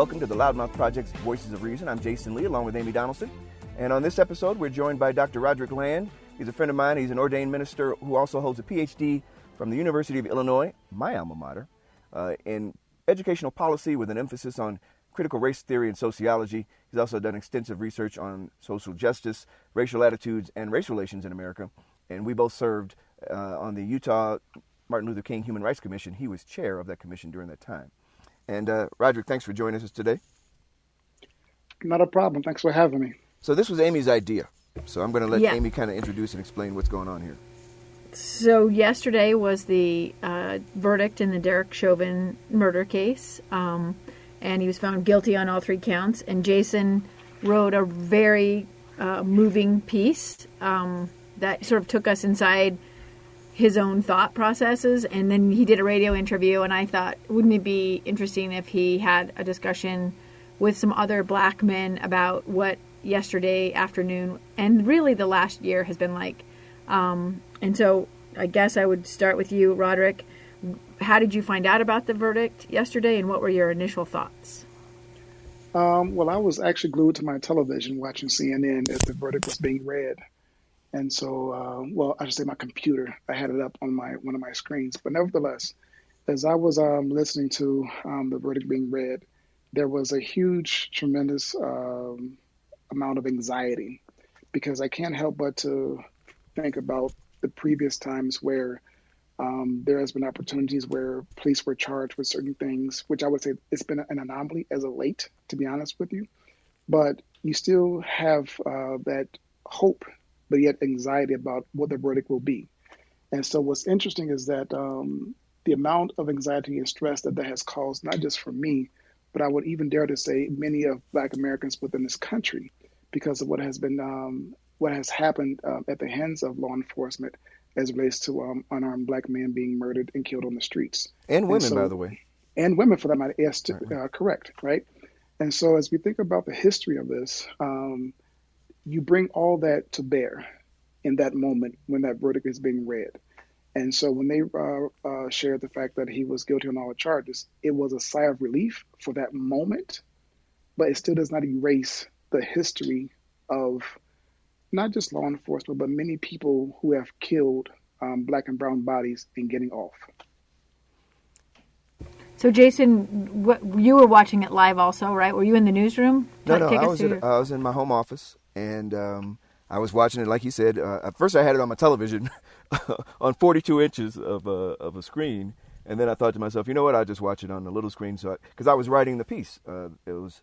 Welcome to the Loudmouth Project's Voices of Reason. I'm Jason Lee along with Amy Donaldson. And on this episode, we're joined by Dr. Roderick Land. He's a friend of mine. He's an ordained minister who also holds a PhD from the University of Illinois, my alma mater, uh, in educational policy with an emphasis on critical race theory and sociology. He's also done extensive research on social justice, racial attitudes, and race relations in America. And we both served uh, on the Utah Martin Luther King Human Rights Commission. He was chair of that commission during that time. And uh, Roderick, thanks for joining us today. Not a problem. Thanks for having me. So this was Amy's idea. So I'm going to let Yeah. Amy kind of introduce and explain what's going on here. So yesterday was the uh, verdict in the Derek Chauvin murder case, um, and he was found guilty on all three counts. And Jason wrote a very uh, moving piece um, that sort of took us inside his own thought processes. And then he did a radio interview, and I thought, wouldn't it be interesting if he had a discussion with some other black men about what yesterday afternoon and really the last year has been like? Um, and so I guess I would start with you, Roderick. How did you find out about the verdict yesterday, and what were your initial thoughts? Um, well, I was actually glued to my television watching CNN as the verdict was being read. And so, uh, well, I should say my computer. I had it up on my one of my screens. But nevertheless, as I was um, listening to um, the verdict being read, there was a huge, tremendous um, amount of anxiety because I can't help but to think about the previous times where um, there has been opportunities where police were charged with certain things, which I would say it's been an anomaly as of late, to be honest with you. But you still have uh, that hope, but yet anxiety about what the verdict will be. And so, what's interesting is that um, the amount of anxiety and stress that that has caused, not just for me, but I would even dare to say many of Black Americans within this country, because of what has been, um, what has happened uh, at the hands of law enforcement as it relates to um, unarmed Black men being murdered and killed on the streets And women, so- by the way. and women for that matter. Yes, to, uh, correct, right? And so, as we think about the history of this, um, you bring all that to bear in that moment when that verdict is being read. And so, when they uh, uh, shared the fact that he was guilty on all the charges, it was a sigh of relief for that moment, but it still does not erase the history of not just law enforcement, but many people who have killed um, black and brown bodies in getting off. So, Jason, what, you were watching it live, also, right? Were you in the newsroom? No, no, I was, through at, I was in my home office and um, I was watching it, like you said. Uh, at first, I had it on my television on 42 inches of a, of a screen. And then I thought to myself, you know what? I'll just watch it on the little screen. So, Because I, was writing the piece. Uh, it was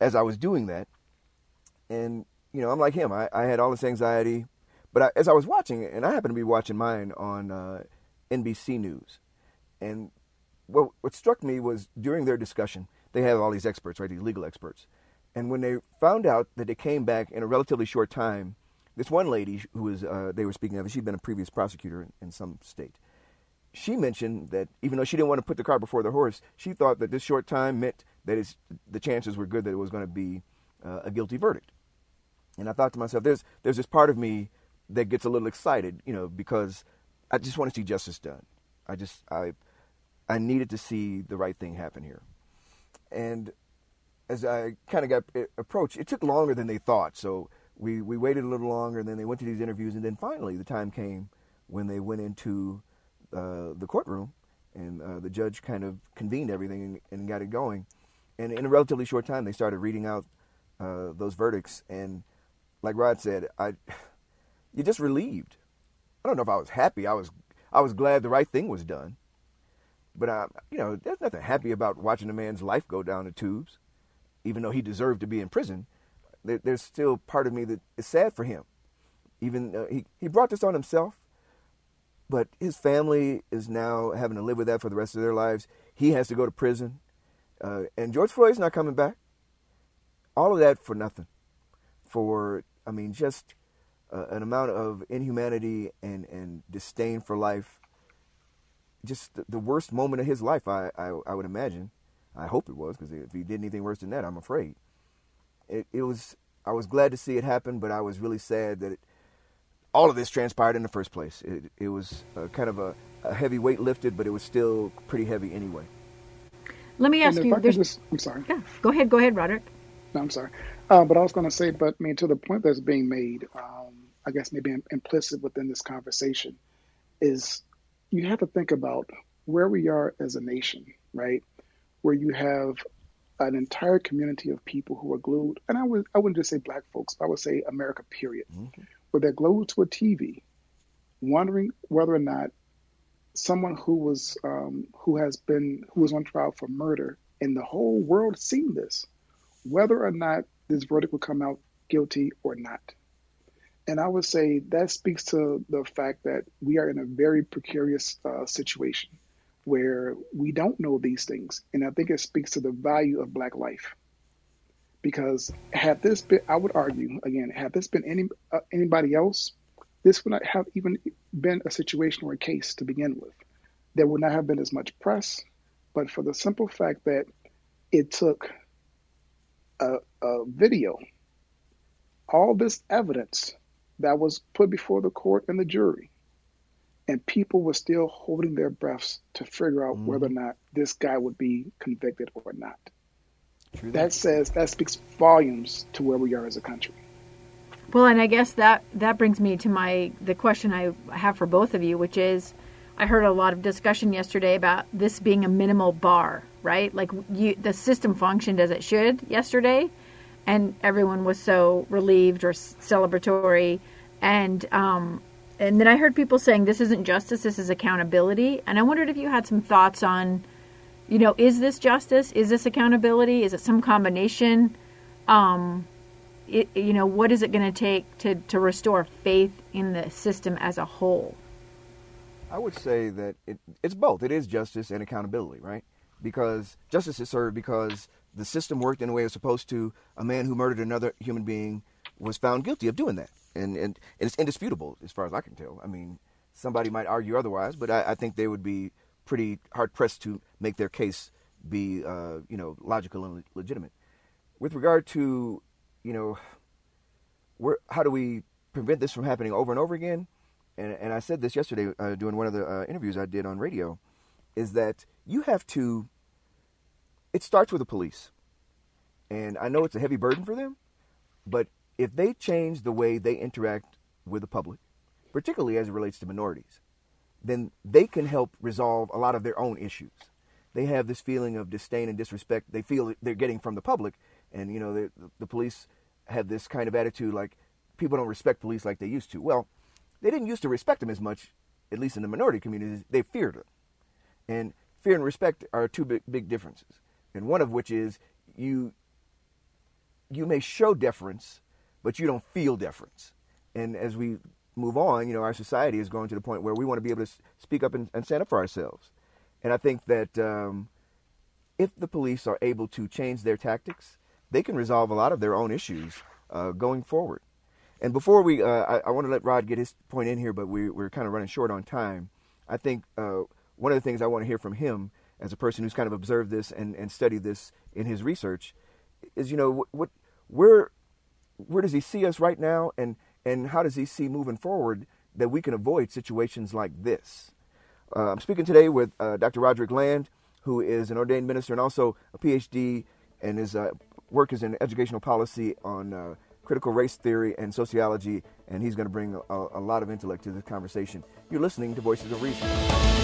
as I was doing that. And, you know, I'm like him. I, I had all this anxiety. But I, as I was watching it, and I happened to be watching mine on uh, NBC News. And what, what struck me was during their discussion, they have all these experts, right? These legal experts. And when they found out that it came back in a relatively short time, this one lady who was uh, they were speaking of, she'd been a previous prosecutor in, in some state. She mentioned that even though she didn't want to put the cart before the horse, she thought that this short time meant that the chances were good that it was going to be uh, a guilty verdict. And I thought to myself, there's there's this part of me that gets a little excited, you know, because I just want to see justice done. I just I I needed to see the right thing happen here. And as I kind of got uh, approached, it took longer than they thought. So we, we waited a little longer, and then they went to these interviews, and then finally the time came when they went into uh, the courtroom, and uh, the judge kind of convened everything and, and got it going. And in a relatively short time, they started reading out uh, those verdicts, and like Rod said, I you're just relieved. I don't know if I was happy. I was I was glad the right thing was done. But uh, you know, there's nothing happy about watching a man's life go down the tubes, even though he deserved to be in prison. There, there's still part of me that is sad for him. Even uh, he he brought this on himself, but his family is now having to live with that for the rest of their lives. He has to go to prison, uh, and George Floyd's not coming back. All of that for nothing. For I mean, just uh, an amount of inhumanity and and disdain for life just the, worst moment of his life, I, I, I would imagine. I hope it was, because if he did anything worse than that, I'm afraid. It, it was. I was glad to see it happen, but I was really sad that it, all of this transpired in the first place. It, it was kind of a, a, heavy weight lifted, but it was still pretty heavy anyway. Let me ask you. Just, I'm sorry. Yeah, go ahead. Go ahead, Roderick. No, I'm sorry. Uh, but I was going to say, but I mean, to the point that's being made, um, I guess maybe implicit within this conversation is you have to think about where we are as a nation, right? Where you have an entire community of people who are glued, and I would I wouldn't just say black folks, I would say America, period, mm-hmm. where they're glued to a TV, wondering whether or not someone who was um, who has been who was on trial for murder, and the whole world seen this, whether or not this verdict will come out guilty or not. And I would say that speaks to the fact that we are in a very precarious uh, situation where we don't know these things. And I think it speaks to the value of Black life. Because had this been, I would argue, again, had this been any uh, anybody else, this would not have even been a situation or a case to begin with. There would not have been as much press, but for the simple fact that it took a, a video, all this evidence that was put before the court and the jury. And people were still holding their breaths to figure out mm whether or not this guy would be convicted or not. True that. that says that speaks volumes to where we are as a country. Well, and I guess that that brings me to my the question I have for both of you, which is, I heard a lot of discussion yesterday about this being a minimal bar, right? Like you, the system functioned as it should yesterday, and everyone was so relieved or celebratory and um, and then I heard people saying this isn't justice, this is accountability, and I wondered if you had some thoughts on, you know, is this justice? Is this accountability? Is it some combination? Um, it, you know, what is it going to take to to restore faith in the system as a whole? I would say that it, it's both. It is justice and accountability, right? Because justice is served because the system worked in the way it was supposed to. A man who murdered another human being was found guilty of doing that, and and, and it's indisputable as far as I can tell. I mean, somebody might argue otherwise, but I, I think they would be pretty hard pressed to make their case be uh, you know logical and legitimate. With regard to you know where how do we prevent this from happening over and over again? And, and I said this yesterday uh, during one of the uh, interviews I did on radio, is that you have to it starts with the police. And I know it's a heavy burden for them, but if they change the way they interact with the public, particularly as it relates to minorities, then they can help resolve a lot of their own issues. They have this feeling of disdain and disrespect they feel they're getting from the public, and you know the, police have this kind of attitude like people don't respect police like they used to. Well, they didn't used to respect them as much, at least in the minority communities. They feared them, and fear and respect are two big, big differences and one of which is you you may show deference, but you don't feel difference. And as we move on, you know, our society is going to the point where we want to be able to speak up and, and stand up for ourselves. And I think that um, if the police are able to change their tactics, they can resolve a lot of their own issues uh, going forward. And before we, uh, I, I, want to let Rod get his point in here, but we, we're kind of running short on time. I think uh, one of the things I want to hear from him as a person who's kind of observed this and, and studied this in his research, is you know what, what where where does he see us right now, and and how does he see moving forward that we can avoid situations like this? Uh, I'm speaking today with uh, Dr. Roderick Land, who is an ordained minister and also a PhD, and his uh, work is in educational policy on uh, critical race theory and sociology, and he's going to bring a, a lot of intellect to this conversation. You're listening to Voices of Reason.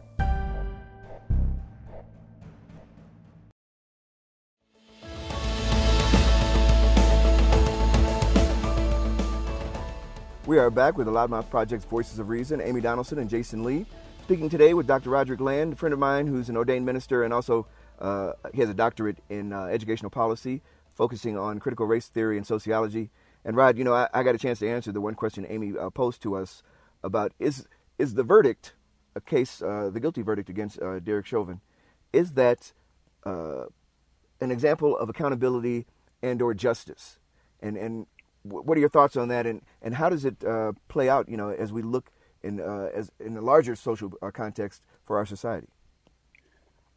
We are back with the Loudmouth Project's Voices of Reason, Amy Donaldson and Jason Lee. Speaking today with Dr. Roderick Land, a friend of mine who's an ordained minister and also uh, he has a doctorate in uh, educational policy, focusing on critical race theory and sociology. And Rod, you know, I, I got a chance to answer the one question Amy uh, posed to us about is is the verdict, a case, uh, the guilty verdict against uh, Derek Chauvin, is that uh, an example of accountability and or justice? And and what are your thoughts on that? And and how does it uh, play out? You know, as we look in uh, as in a larger social uh, context for our society.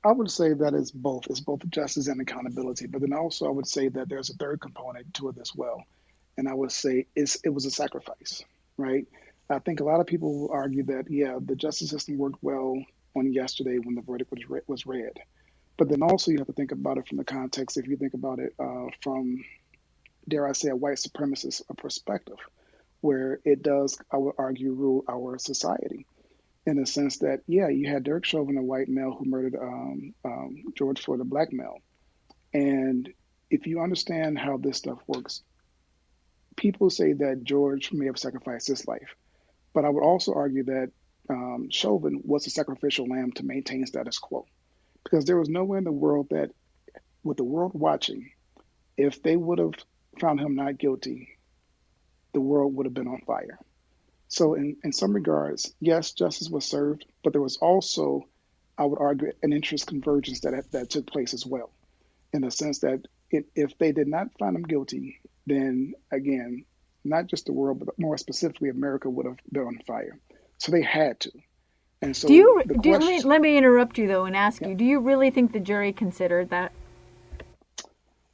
I would say that it's both. It's both justice and accountability. But then also, I would say that there's a third component to it as well, and I would say it's it was a sacrifice, right? I think a lot of people will argue that yeah, the justice system worked well on yesterday when the verdict was re- was read, but then also you have to think about it from the context. If you think about it uh, from, dare I say, a white supremacist perspective, where it does, I would argue, rule our society, in the sense that yeah, you had Derek Chauvin, a white male who murdered um, um, George Floyd, a black male, and if you understand how this stuff works, people say that George may have sacrificed his life but I would also argue that um, Chauvin was a sacrificial lamb to maintain status quo, because there was nowhere in the world that, with the world watching, if they would have found him not guilty, the world would have been on fire. So, in, in some regards, yes, justice was served, but there was also, I would argue, an interest convergence that that took place as well, in the sense that it, if they did not find him guilty, then again, not just the world, but more specifically America would have been on fire. So they had to. And so do you, do, question, let, me, let me interrupt you though and ask you, do you really think the jury considered that?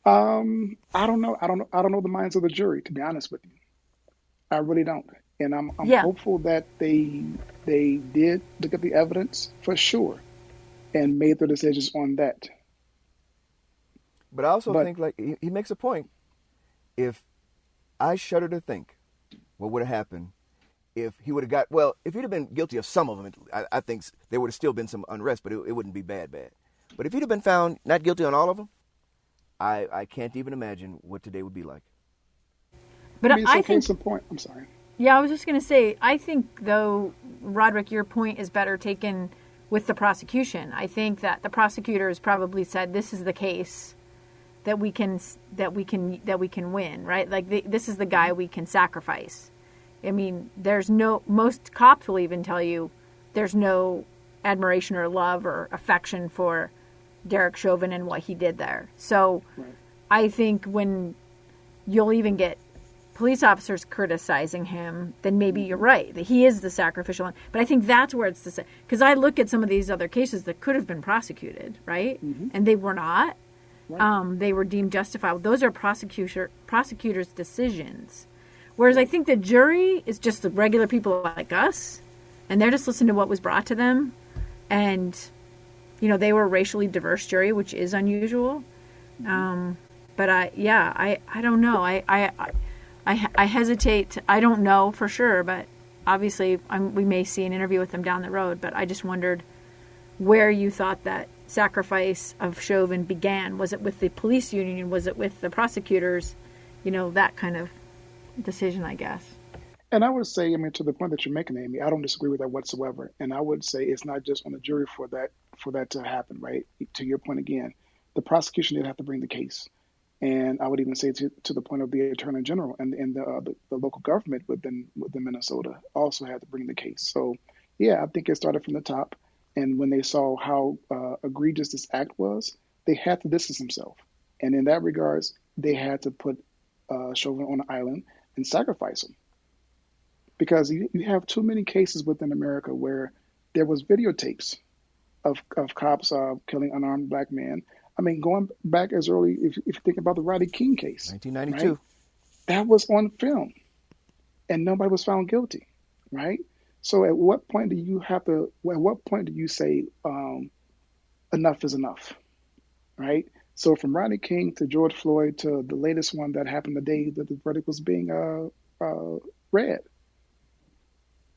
Um, I don't know. I don't know. I don't know the minds of the jury, to be honest with you. I really don't. And I'm, I'm Yeah. hopeful that they they did look at the evidence for sure and made their decisions on that. But I also But- think like he, he makes a point. If I shudder to think what would have happened if he would have got well, if he'd have been guilty of some of them, I, I think there would have still been some unrest, but it, it wouldn't be bad, bad. But if he'd have been found not guilty on all of them, I I can't even imagine what today would be like. But I mean, I think, in point. I'm sorry. yeah, I was just going to say, I think though, Roderick, your point is better taken with the prosecution. I think that the prosecutors probably said this is the case that we can that we can that we can win, right? Like the, this is the guy we can sacrifice. I mean, there's no most cops will even tell you there's no admiration or love or affection for Derek Chauvin and what he did there. So I think when you'll even get police officers criticizing him, then maybe you're right that he is the sacrificial one. But I think that's where it's the because I look at some of these other cases that could have been prosecuted, right, and they were not. Um, they were deemed justifiable. Those are prosecutor prosecutors' decisions. Whereas I think the jury is just the regular people like us, and they're just listening to what was brought to them, and you know they were a racially diverse jury, which is unusual. Um, but I, yeah, I, I don't know. I, I, I, I hesitate. I don't know for sure, but obviously I'm, we may see an interview with them down the road. But I just wondered where you thought that sacrifice of Chauvin began. Was it with the police union? Was it with the prosecutors? You know that kind of decision, I guess. And I would say, I mean, to the point that you're making, Amy, I don't disagree with that whatsoever. And I would say it's not just on the jury for that for that to happen, right? To your point again, the prosecution did have to bring the case, and I would even say to, to the point of the attorney general and and the, uh, the the local government within within Minnesota also had to bring the case. So yeah, I think it started from the top, and when they saw how uh, egregious this act was, they had to distance themselves, and in that regards, they had to put uh, Chauvin on the island and sacrifice him because you, you have too many cases within America where there was videotapes of, of cops uh, killing unarmed black men. I mean, going back as early, if, if you think about the Rodney King case, 1992. that was on film, and nobody was found guilty, right? So at what point do you have to? At what point do you say um, enough is enough? Right. So from Rodney King to George Floyd to the latest one that happened the day that the verdict was being uh, uh, read.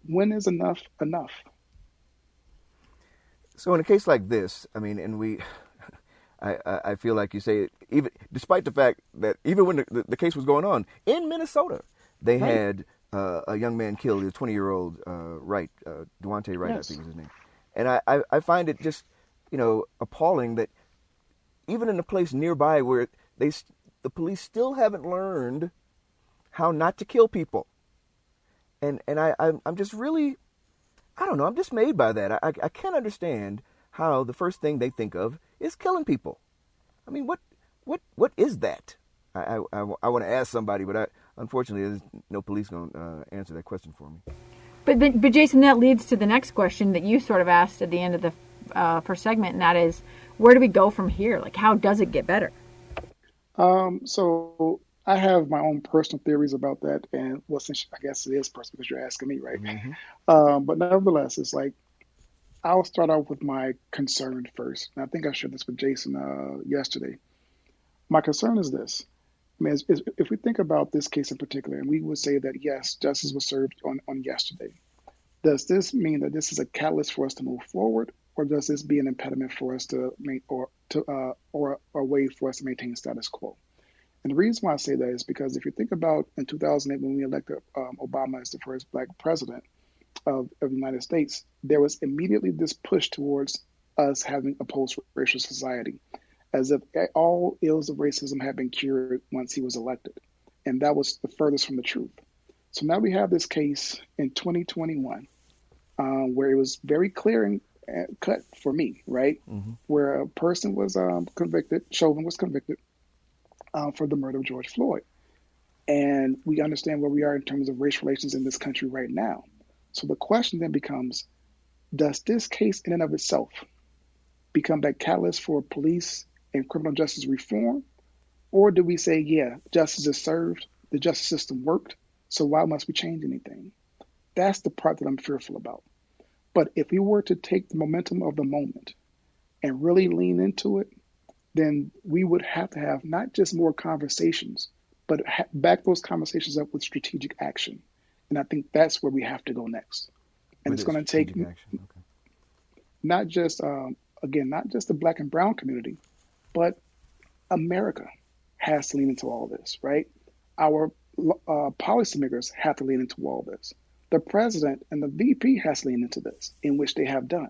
When is enough enough? So in a case like this, I mean, and we, I, I feel like you say, even despite the fact that even when the, the, case was going on in Minnesota, they right. had uh, a young man killed, a 20 year old uh, Wright, uh, Daunte Wright, yes. I think is his name. And I, I, I find it just, you know, appalling that even in a place nearby where they, the police still haven't learned how not to kill people. And, and I, I'm, I'm just really I don't know. I'm dismayed by that. I, I can't understand how the first thing they think of is killing people. I mean, what what what is that? I I, I want to ask somebody, but I, unfortunately, there's no police going to uh, answer that question for me. But, but but Jason, that leads to the next question that you sort of asked at the end of the uh, first segment, and that is, where do we go from here? Like, how does it get better? Um, so I have my own personal theories about that, and well, since I guess it is personal because you're asking me, right? Mm-hmm. Um, but nevertheless, it's like I'll start off with my concern first. And I think I shared this with Jason uh, yesterday. My concern is this. I mean, if we think about this case in particular, and we would say that yes, justice was served on, on yesterday, does this mean that this is a catalyst for us to move forward, or does this be an impediment for us to make, or to uh, or a way for us to maintain status quo? And the reason why I say that is because if you think about in 2008 when we elected um, Obama as the first black president of, of the United States, there was immediately this push towards us having a post-racial society, as if all ills of racism had been cured once he was elected. And that was the furthest from the truth. So now we have this case in 2021 um, where it was very clear and uh, cut for me, right? Mm-hmm. Where a person was um, convicted, Chauvin was convicted uh, for the murder of George Floyd. And we understand where we are in terms of race relations in this country right now. So the question then becomes Does this case, in and of itself, become that catalyst for police and criminal justice reform? Or do we say, yeah, justice is served, the justice system worked, so why must we change anything? That's the part that I'm fearful about. But if we were to take the momentum of the moment and really lean into it, then we would have to have not just more conversations, but ha- back those conversations up with strategic action. And I think that's where we have to go next. And with it's going to take okay. not just, um, again, not just the black and brown community, but America has to lean into all this, right? Our uh, policymakers have to lean into all this. The president and the VP has to lean into this, in which they have done.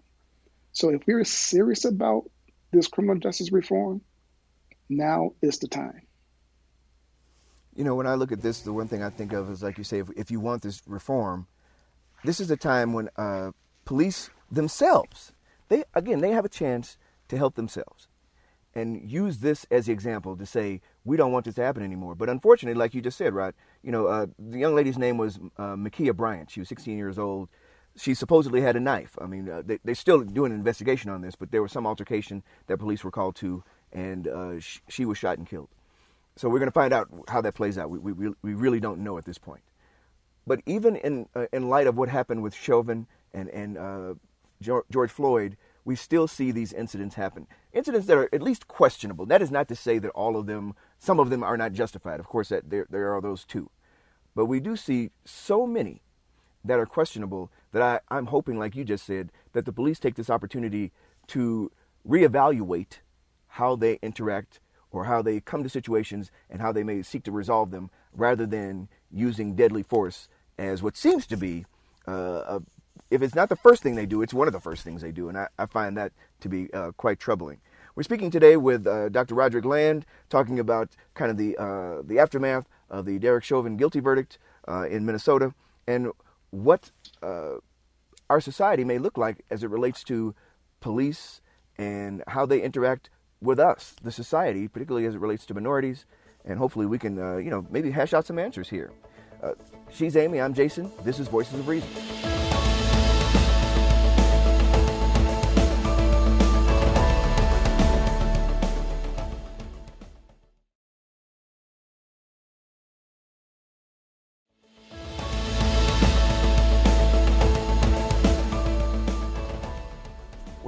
So if we're serious about this criminal justice reform, now is the time. You know, when I look at this, the one thing I think of is, like you say, if, if you want this reform, this is a time when uh, police themselves, they again, they have a chance to help themselves and use this as the example to say we don't want this to happen anymore. But unfortunately, like you just said, right? You know, uh, the young lady's name was uh, Ma'Khia Bryant. She was 16 years old she supposedly had a knife. I mean, uh, they, they're still doing an investigation on this, but there was some altercation that police were called to, and uh, sh- she was shot and killed. So we're going to find out how that plays out. We, we, we really don't know at this point. But even in, uh, in light of what happened with Chauvin and, and uh, George Floyd, we still see these incidents happen. Incidents that are at least questionable. That is not to say that all of them, some of them are not justified. Of course, that there, there are those too. But we do see so many that are questionable that I, I'm hoping, like you just said, that the police take this opportunity to reevaluate how they interact or how they come to situations and how they may seek to resolve them rather than using deadly force as what seems to be uh, a, if it's not the first thing they do, it's one of the first things they do. And I, I find that to be uh, quite troubling. We're speaking today with uh, Dr. Roderick Land, talking about kind of the, uh, the aftermath of the Derek Chauvin guilty verdict uh, in Minnesota and what uh, our society may look like as it relates to police and how they interact with us, the society, particularly as it relates to minorities. And hopefully we can, uh, you know, maybe hash out some answers here. Uh, she's Amy, I'm Jason. This is Voices of Reason.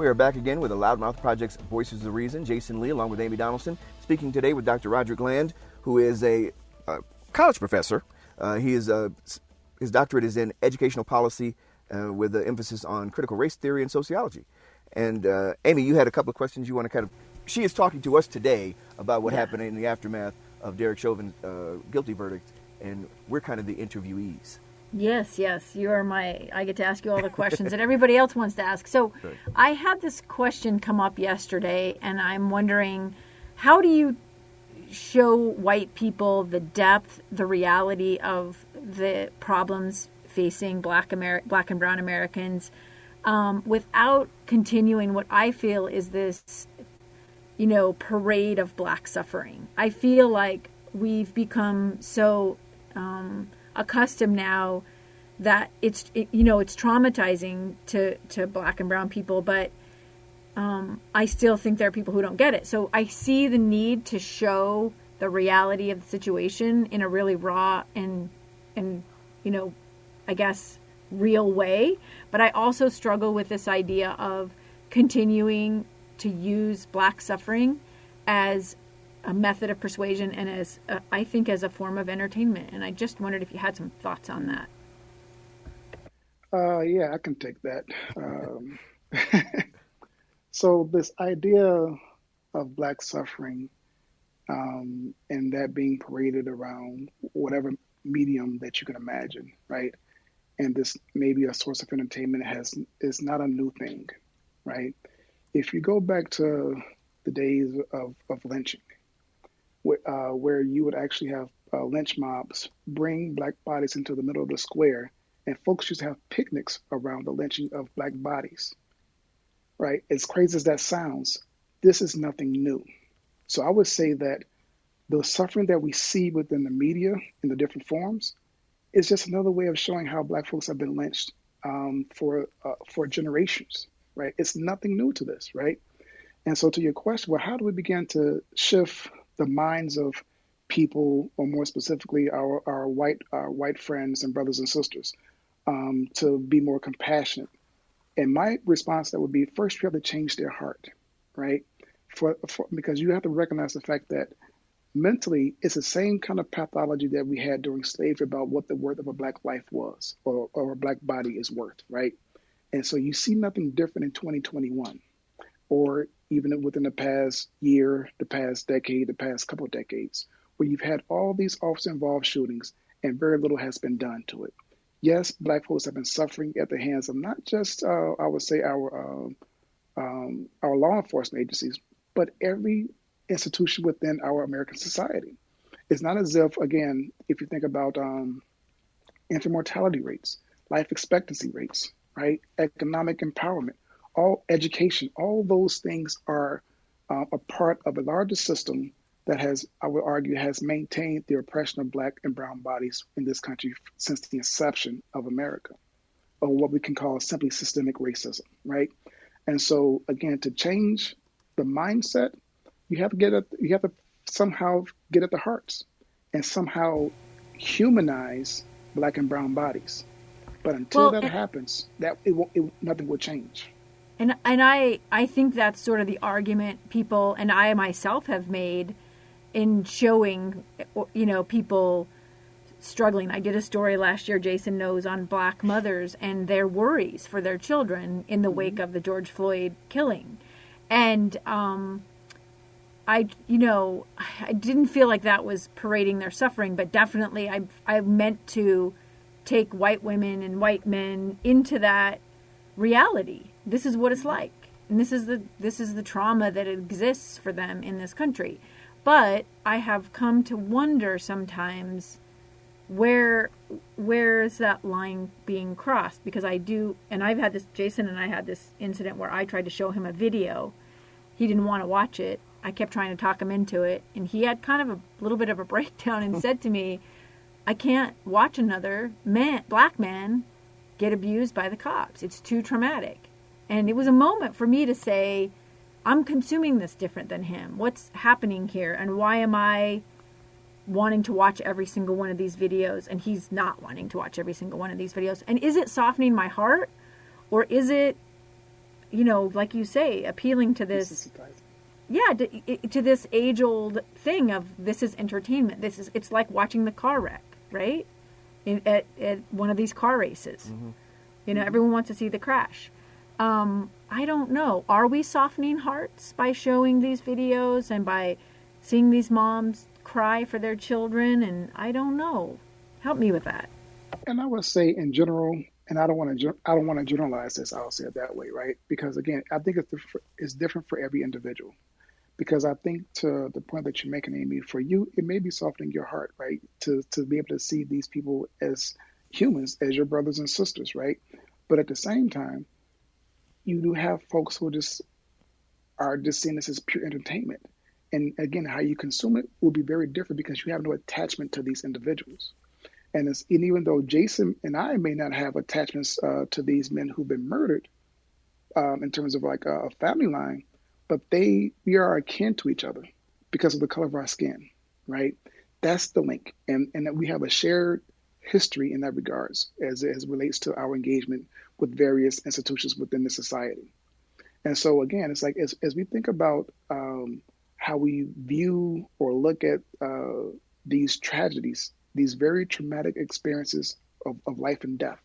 We are back again with the Loudmouth Project's Voices of Reason. Jason Lee, along with Amy Donaldson, speaking today with Dr. Roger Land, who is a uh, college professor. Uh, he is uh, his doctorate is in educational policy uh, with an emphasis on critical race theory and sociology. And uh, Amy, you had a couple of questions you want to kind of. She is talking to us today about what Yeah. happened in the aftermath of Derek Chauvin's uh, guilty verdict, and we're kind of the interviewees. Yes, yes, you are my. I get to ask you all the questions that everybody else wants to ask. So. I had this question come up yesterday, and I'm wondering, how do you show white people the depth, the reality of the problems facing Black Amer- Black and Brown Americans, um, without continuing what I feel is this you know, parade of black suffering. I feel like we've become so um, accustomed now that it's it, you know it's traumatizing to to black and brown people, but um, I still think there are people who don't get it. So I see the need to show the reality of the situation in a really raw and and you know, I guess real way. But I also struggle with this idea of continuing to use black suffering as a method of persuasion and as uh, I think as a form of entertainment. And I just wondered if you had some thoughts on that. Uh, yeah, I can take that. Um, so this idea of black suffering um, and that being paraded around whatever medium that you can imagine, right? And this may be a source of entertainment has is not a new thing, right? If you go back to the days of, of lynching, uh, where you would actually have uh, lynch mobs bring black bodies into the middle of the square and folks used to have picnics around the lynching of black bodies. Right? As crazy as that sounds, this is nothing new. So I would say that the suffering that we see within the media in the different forms is just another way of showing how black folks have been lynched um, for uh, for generations. Right? It's nothing new to this. Right? And so to your question, well, how do we begin to shift the minds of people, or more specifically, our, our white our white friends and brothers and sisters, um, to be more compassionate. And my response that would be first you have to change their heart, right? For, for because you have to recognize the fact that mentally it's the same kind of pathology that we had during slavery about what the worth of a black life was or, or a black body is worth, right? And so you see nothing different in 2021 or even within the past year, the past decade, the past couple of decades, where you've had all these officer involved shootings and very little has been done to it. Yes, black folks have been suffering at the hands of not just, uh, I would say, our um, um, our law enforcement agencies, but every institution within our American society. It's not as if, again, if you think about um, infant mortality rates, life expectancy rates, right, economic empowerment, all education, all those things are uh, a part of a larger system that has, I would argue, has maintained the oppression of black and brown bodies in this country since the inception of America, or what we can call simply systemic racism, right? And so, again, to change the mindset, you have to get at, you have to somehow get at the hearts and somehow humanize black and brown bodies. But until Well, that and- happens, that it, won't, it, nothing will change. And and I I think that's sort of the argument people and I myself have made in showing you know people struggling. I did a story last year Jason knows on black mothers and their worries for their children in the wake of the George Floyd killing. And um I you know I didn't feel like that was parading their suffering, but definitely I I meant to take white women and white men into that reality. This is what it's like. And this is the this is the trauma that exists for them in this country. But I have come to wonder sometimes where where is that line being crossed because I do and I've had this Jason and I had this incident where I tried to show him a video. He didn't want to watch it. I kept trying to talk him into it and he had kind of a little bit of a breakdown and said to me, I can't watch another man black man get abused by the cops. It's too traumatic. And it was a moment for me to say, I'm consuming this different than him. What's happening here? And why am I wanting to watch every single one of these videos and he's not wanting to watch every single one of these videos? And is it softening my heart or is it you know, like you say, appealing to this Desensitizing. yeah to, to this age old thing of this is entertainment this is it's like watching the car wreck right In, at, at one of these car races mm-hmm. you know mm-hmm. everyone wants to see the crash um, i don't know are we softening hearts by showing these videos and by seeing these moms cry for their children and i don't know help me with that And I would say in general, and I don't want to I don't want to generalize this. I'll say it that way, right? Because again, I think it's different, it's different for every individual. Because I think to the point that you're making, Amy, for you, it may be softening your heart, right? To to be able to see these people as humans, as your brothers and sisters, right? But at the same time, you do have folks who just are just seeing this as pure entertainment. And again, how you consume it will be very different because you have no attachment to these individuals. And, and even though Jason and I may not have attachments uh, to these men who've been murdered um, in terms of like a, a family line, but they we are akin to each other because of the color of our skin, right? That's the link, and and that we have a shared history in that regards as as it relates to our engagement with various institutions within the society. And so again, it's like as as we think about um, how we view or look at uh, these tragedies, these very traumatic experiences of, of life and death.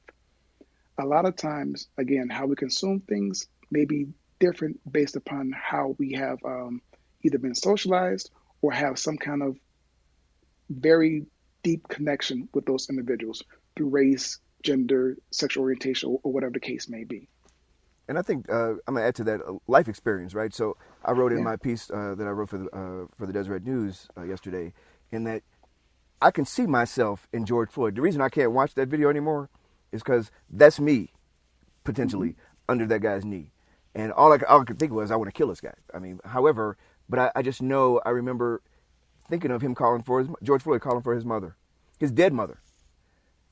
A lot of times, again, how we consume things may be different based upon how we have um, either been socialized or have some kind of very deep connection with those individuals through race, gender, sexual orientation, or, whatever the case may be. And I think uh, I'm gonna add to that uh, life experience, right? So I wrote in Yeah. my piece uh, that I wrote for the uh, for the Deseret News uh, yesterday, in that I can see myself in George Floyd. The reason I can't watch that video anymore is because that's me, potentially under that guy's knee, and all I, all I could think was I want to kill this guy. I mean, however, but I, I just know I remember thinking of him calling for his George Floyd calling for his mother, his dead mother,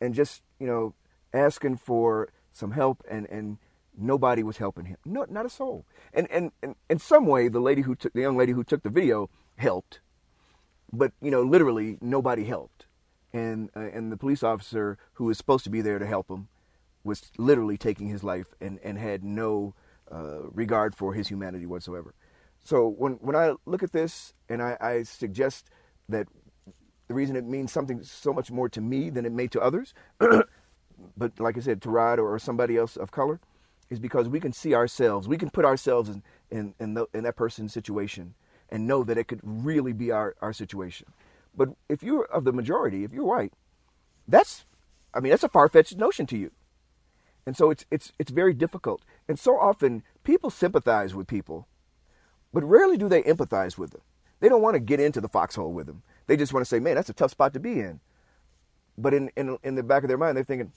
and just you know asking for some help and and nobody was helping him. No not a soul. And and, and in some way the lady who took the young lady who took the video helped. But you know literally nobody helped. And uh, and the police officer who was supposed to be there to help him was literally taking his life and and had no uh, regard for his humanity whatsoever. So when when I look at this and I, I suggest that the reason it means something so much more to me than it may to others, but like I said, to Rod or somebody else of color, is because we can see ourselves, we can put ourselves in in in, the, in that person's situation and know that it could really be our, our situation. But if you're of the majority, if you're white, that's, I mean, that's a far fetched notion to you. And so it's it's it's very difficult. And so often people sympathize with people, but rarely do they empathize with them. They don't want to get into the foxhole with them. They just want to say, "Man, that's a tough spot to be in." But in in in the back of their mind, they're thinking,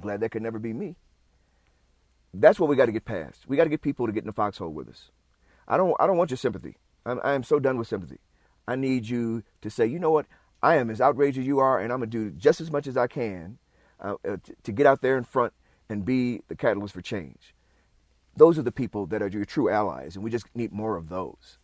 "Glad that could never be me." That's what we got to get past. We got to get people to get in the foxhole with us. I don't I don't want your sympathy. I'm I am so done with sympathy. I need you to say, "You know what? I am as outraged as you are, and I'm gonna do just as much as I can uh, uh, to, to get out there in front and be the catalyst for change." Those are the people that are your true allies, and we just need more of those.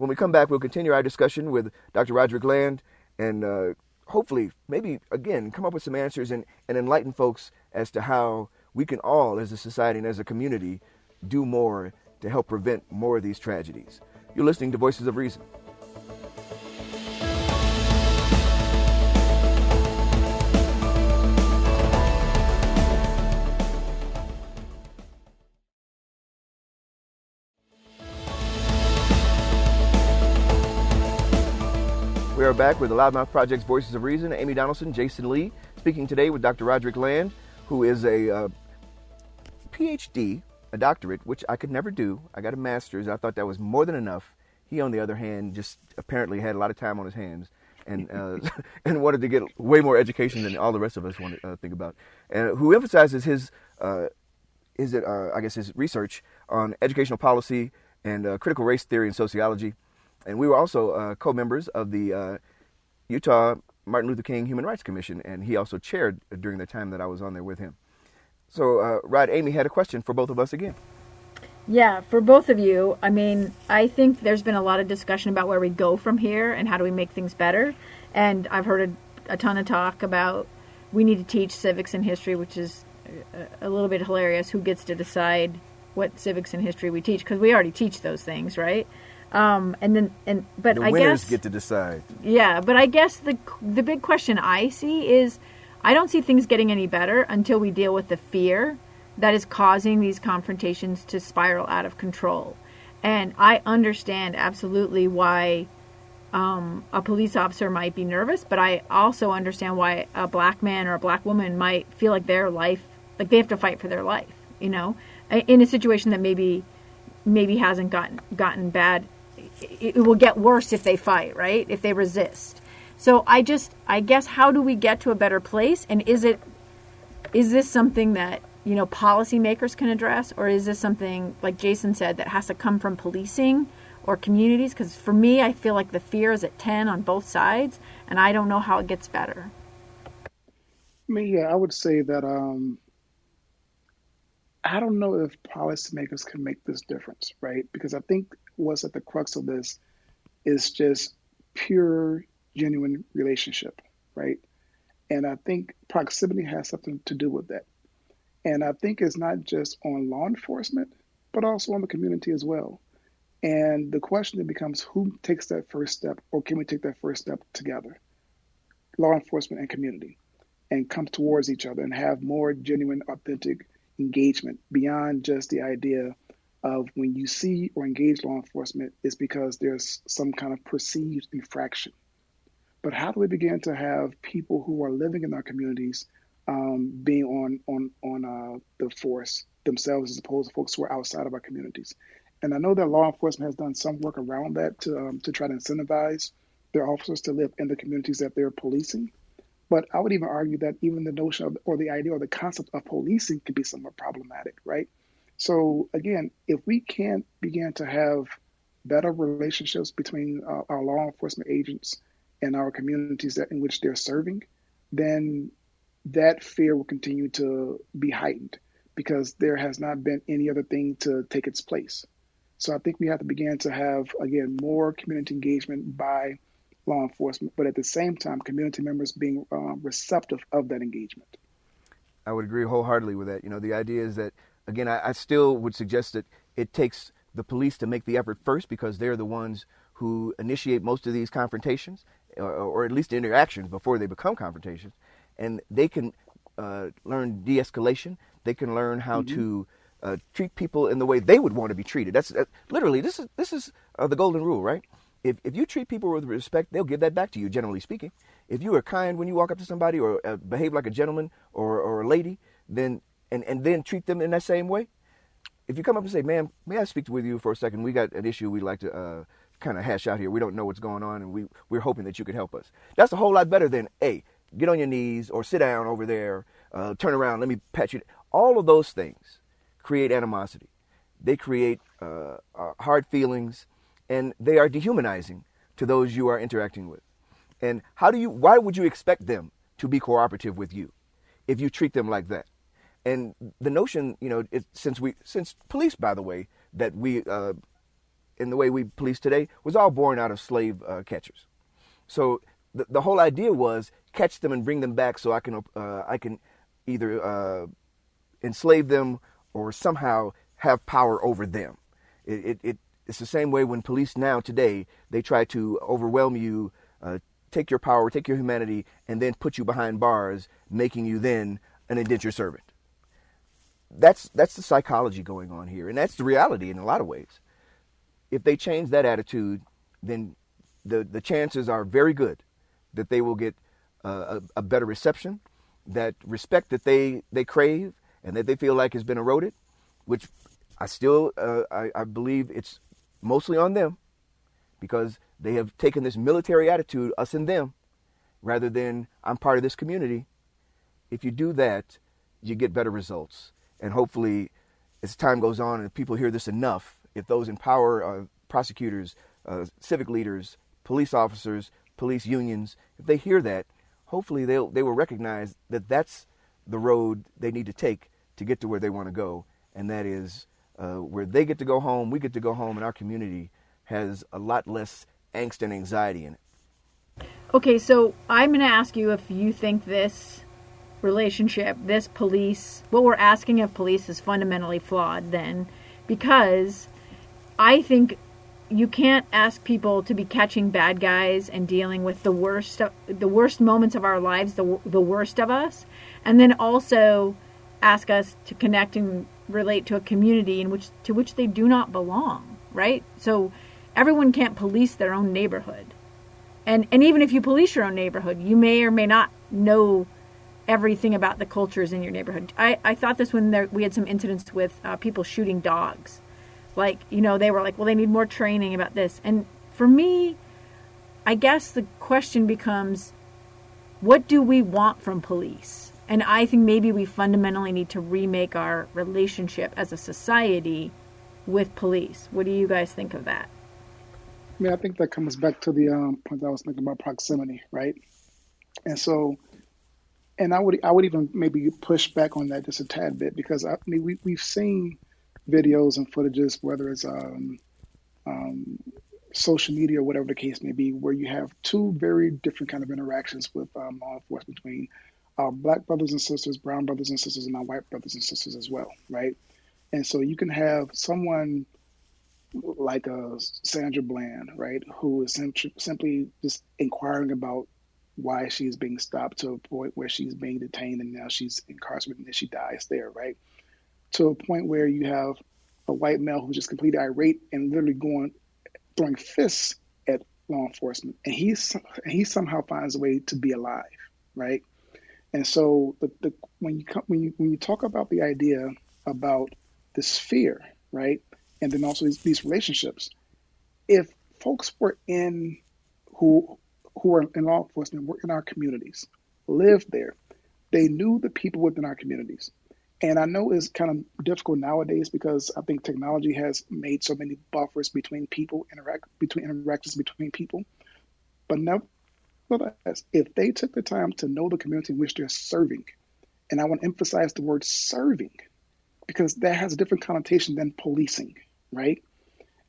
When we come back, we'll continue our discussion with Dr. Roderick Land and uh, hopefully, maybe again, come up with some answers and, and enlighten folks as to how we can all, as a society and as a community, do more to help prevent more of these tragedies. You're listening to Voices of Reason. Back with the Loudmouth Project's Voices of Reason. Amy Donaldson, Jason Lee, speaking today with Dr. Roderick Land, who is a uh, PhD, a doctorate, which I could never do. I got a master's. I thought that was more than enough. He, on the other hand, just apparently had a lot of time on his hands and uh, and wanted to get way more education than all the rest of us want to uh, think about. And who emphasizes his uh, his uh, I guess his research on educational policy and uh, critical race theory and sociology. And we were also co-members of the Utah Martin Luther King Human Rights Commission, and he also chaired during the time that I was on there with him. So, uh, Rod, Amy had a question for both of us again. Yeah, for both of you, I mean, I think there's been a lot of discussion about where we go from here and how do we make things better. And I've heard a, a ton of talk about we need to teach civics and history, which is a, a little bit hilarious. Who gets to decide what civics and history we teach because we already teach those things, right? Um, and then and but the I winners guess get to decide. yeah, but I guess the the big question I see is I don't see things getting any better until we deal with the fear that is causing these confrontations to spiral out of control. And I understand absolutely why um, a police officer might be nervous, but I also understand why a black man or a black woman might feel like their life, like they have to fight for their life, you know, in a situation that maybe maybe hasn't gotten gotten bad. It, will get worse if they fight, right? If they resist. So I just, I guess, how do we get to a better place? And is it, is this something that you know policymakers can address, or is this something like Jason said that has to come from policing? or communities because for me i feel like the fear is at 10 on both sides and i don't know how it gets better I mean, yeah, I would say that um, I don't know if policymakers can make this difference, right? Because I think what's at the crux of this is just pure, genuine relationship, right? And I think proximity has something to do with that. And I think it's not just on law enforcement, but also on the community as well. And the question then becomes who takes that first step, or can we take that first step together? Law enforcement and community, and come towards each other and have more genuine, authentic engagement beyond just the idea of when you see or engage law enforcement, is because there's some kind of perceived infraction. But how do we begin to have people who are living in our communities um, being on on on uh, the force themselves as opposed to folks who are outside of our communities? And I know that law enforcement has done some work around that to um, to try to incentivize their officers to live in the communities that they're policing. But I would even argue that even the notion of, or the idea or the concept of policing could be somewhat problematic, right? So again, if we can't begin to have better relationships between uh, our law enforcement agents and our communities that in which they're serving, then that fear will continue to be heightened because there has not been any other thing to take its place. So I think we have to begin to have, again, more community engagement by law enforcement, but at the same time, community members being um, receptive of that engagement. I would agree wholeheartedly with that. You know, the idea is that, again, I, I still would suggest that it takes the police to make the effort first because they're the ones who initiate most of these confrontations, or, or at least interactions before they become confrontations. And they can uh, learn de escalation, they can learn how mm-hmm. to uh, treat people in the way they would want to be treated. That's, literally this is this is uh, the golden rule, right? If if you treat people with respect, they'll give that back to you. Generally speaking, if you are kind when you walk up to somebody or uh, behave like a gentleman or or a lady, then and and then treat them in that same way. If you come up and say, "Ma'am, may I speak with you for a second? We got an issue we'd like to." Uh, kind of hash out here. We don't know what's going on, and we we're hoping that you could help us. That's a whole lot better than, hey, get on your knees or sit down over there, uh, turn around, let me pat you. All of those things create animosity. They create uh, uh, hard feelings, and they are dehumanizing to those you are interacting with. And how do you? Why would you expect them to be cooperative with you if you treat them like that? And the notion, you know, it, since we, since police, by the way, that we, uh, in the way we police today, was all born out of slave uh, catchers. So the, the whole idea was catch them and bring them back, so I can, uh, I can either uh, enslave them or somehow have power over them. It, it, it, it's the same way when police now today they try to overwhelm you, uh, take your power, take your humanity, and then put you behind bars, making you then an indentured servant. That's that's the psychology going on here, and that's the reality in a lot of ways. If they change that attitude, then the the chances are very good that they will get uh, a, a better reception, that respect that they they crave and that they feel like has been eroded, which I still uh, I, I believe it's mostly on them because they have taken this military attitude, us and them, rather than I'm part of this community. If you do that, you get better results. And hopefully, as time goes on and people hear this enough, if those in power, uh, prosecutors, uh, civic leaders, police officers, police unions, if they hear that, hopefully they'll, they will recognize that that's the road they need to take to get to where they want to go, and that is uh, where they get to go home, we get to go home, and our community has a lot less angst and anxiety in it. Okay, so I'm going to ask you if you think this relationship, this police, what we're asking of police is fundamentally flawed then. because I think you can't ask people to be catching bad guys and dealing with the worst the worst moments of our lives, the the worst of us, and then also ask us to connect and relate to a community in which to which they do not belong, right? So everyone can't police their own neighborhood. And and even if you police your own neighborhood, you may or may not know everything about the cultures in your neighborhood. I, I thought this when there, we had some incidents with uh, people shooting dogs. Like, you know, they were like, well, they need more training about this. And for me, I guess the question becomes what do we want from police? And I think maybe we fundamentally need to remake our relationship as a society with police. What do you guys think of that? I mean, I think that comes back to the um, point I was thinking about proximity, right? And so, and I would I would even maybe push back on that just a tad bit because I, I mean we we've seen videos and footages, whether it's um, um, social media or whatever the case may be, where you have two very different kind of interactions with um, law enforcement between our black brothers and sisters, brown brothers and sisters, and our white brothers and sisters as well, right? And so you can have someone like a Sandra Bland, right, who is simply just inquiring about why she's being stopped to a point where she's being detained and now she's incarcerated and then she dies there, right? To a point where you have a white male who's just completely irate and literally going throwing fists at law enforcement, and he's he somehow finds a way to be alive, right? And so the, the when you come, when you when you talk about the idea about this fear, right, and then also these, these relationships, if folks were in who who are in law enforcement, were in our communities, lived there, they knew the people within our communities. And I know it's kind of difficult nowadays because I think technology has made so many buffers between people, interact between interactions between people. But nevertheless, if they took the time to know the community in which they're serving, and I want to emphasize the word serving, because that has a different connotation than policing, right?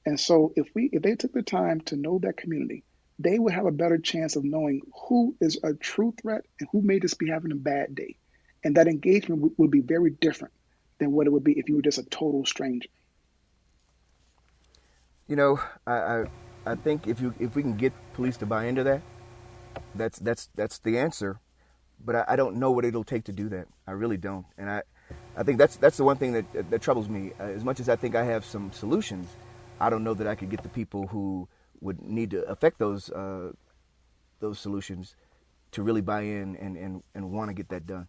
And so if we if they took the time to know that community, they would have a better chance of knowing who is a true threat and who may just be having a bad day. And that engagement w- would be very different than what it would be if you were just a total stranger. You know, I, I, I think if you if we can get police to buy into that, that's that's that's the answer. But I, I don't know what it'll take to do that. I really don't. And I, I think that's that's the one thing that that troubles me. Uh, as much as I think I have some solutions, I don't know that I could get the people who would need to affect those uh, those solutions to really buy in and, and, and want to get that done.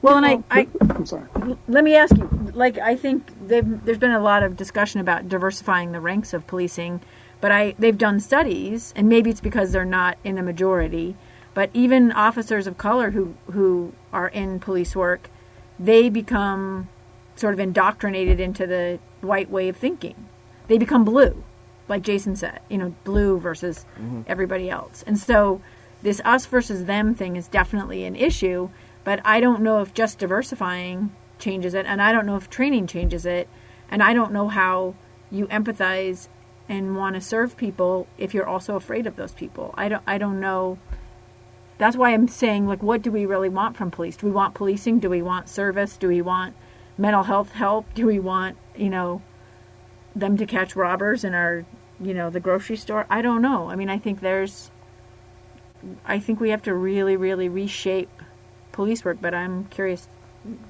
Well, and I, I I'm sorry. let me ask you. Like, I think there's been a lot of discussion about diversifying the ranks of policing, but I they've done studies, and maybe it's because they're not in a majority. But even officers of color who who are in police work, they become sort of indoctrinated into the white way of thinking. They become blue, like Jason said. You know, blue versus mm-hmm. everybody else, and so this us versus them thing is definitely an issue but I don't know if just diversifying changes it, and I don't know if training changes it, and I don't know how you empathize and want to serve people if you're also afraid of those people. I don't I don't know. That's why I'm saying like what do we really want from police? Do we want policing? Do we want service? Do we want mental health help? Do we want, you know, them to catch robbers in our, you know, the grocery store? I don't know. I mean, I think there's I think we have to really really reshape police work, but I'm curious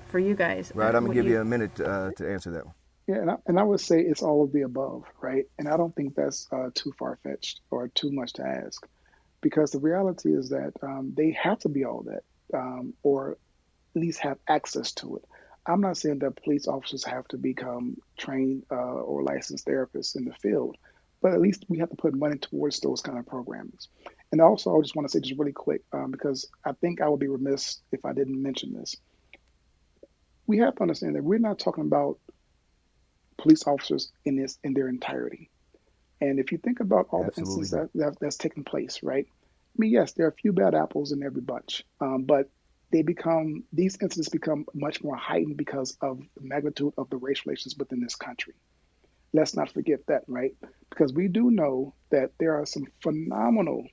for you guys. Right, I'm gonna give you, you a minute uh, to answer that one. Yeah, and I, and I would say it's all of the above, right? And I don't think that's uh, too far fetched or too much to ask, because the reality is that um, they have to be all that, um, or at least have access to it. I'm not saying that police officers have to become trained uh, or licensed therapists in the field, but at least we have to put money towards those kind of programs. And also, I just want to say just really quick, um, because I think I would be remiss if I didn't mention this. We have to understand that we're not talking about police officers in this in their entirety. And if you think about all Absolutely. the instances that, that, that's taken place, right? I mean, yes, there are a few bad apples in every bunch, um, but they become these incidents become much more heightened because of the magnitude of the race relations within this country. Let's not forget that, right? Because we do know that there are some phenomenal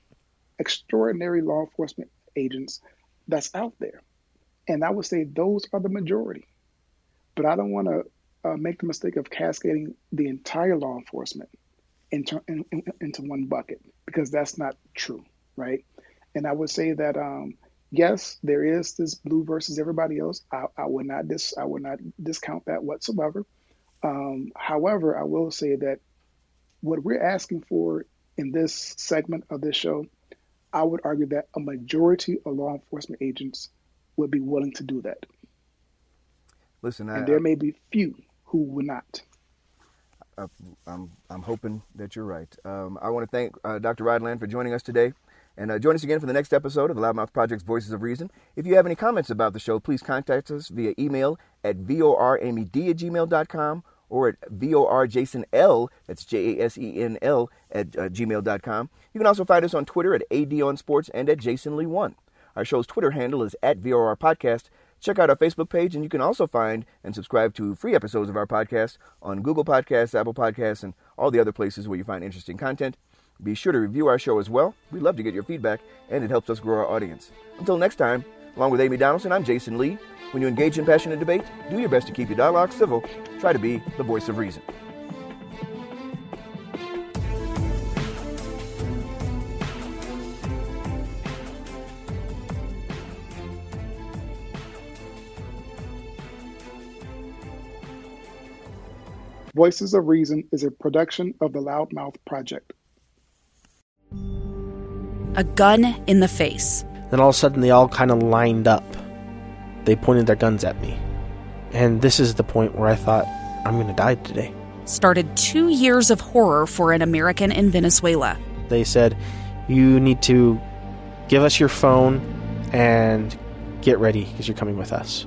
extraordinary law enforcement agents that's out there. And I would say those are the majority. But I don't want to uh, make the mistake of cascading the entire law enforcement into in, in, into one bucket because that's not true, right? And I would say that um, yes, there is this blue versus everybody else. I, I would not dis I would not discount that whatsoever. Um, however, I will say that what we're asking for in this segment of this show, I would argue that a majority of law enforcement agents would be willing to do that. Listen, I, and there may be few who would not. I'm, I'm hoping that you're right. Um, I want to thank uh, Dr. Rodland for joining us today. And uh, join us again for the next episode of the Loudmouth Project's Voices of Reason. If you have any comments about the show, please contact us via email at voramyd at gmail.com or at vorjasonl, that's J-A-S-E-N-L, at uh, gmail.com. You can also find us on Twitter at ADOnSports and at JasonLee1. Our show's Twitter handle is at VOR Podcast. Check out our Facebook page, and you can also find and subscribe to free episodes of our podcast on Google Podcasts, Apple Podcasts, and all the other places where you find interesting content. Be sure to review our show as well. We'd love to get your feedback, and it helps us grow our audience. Until next time, along with Amy Donaldson, I'm Jason Lee. When you engage in passionate debate, do your best to keep your dialogue civil. Try to be the voice of reason. Voices of Reason is a production of the Loudmouth Project. A gun in the face. Then all of a sudden, they all kind of lined up. They pointed their guns at me. And this is the point where I thought, I'm going to die today. Started two years of horror for an American in Venezuela. They said, You need to give us your phone and get ready because you're coming with us.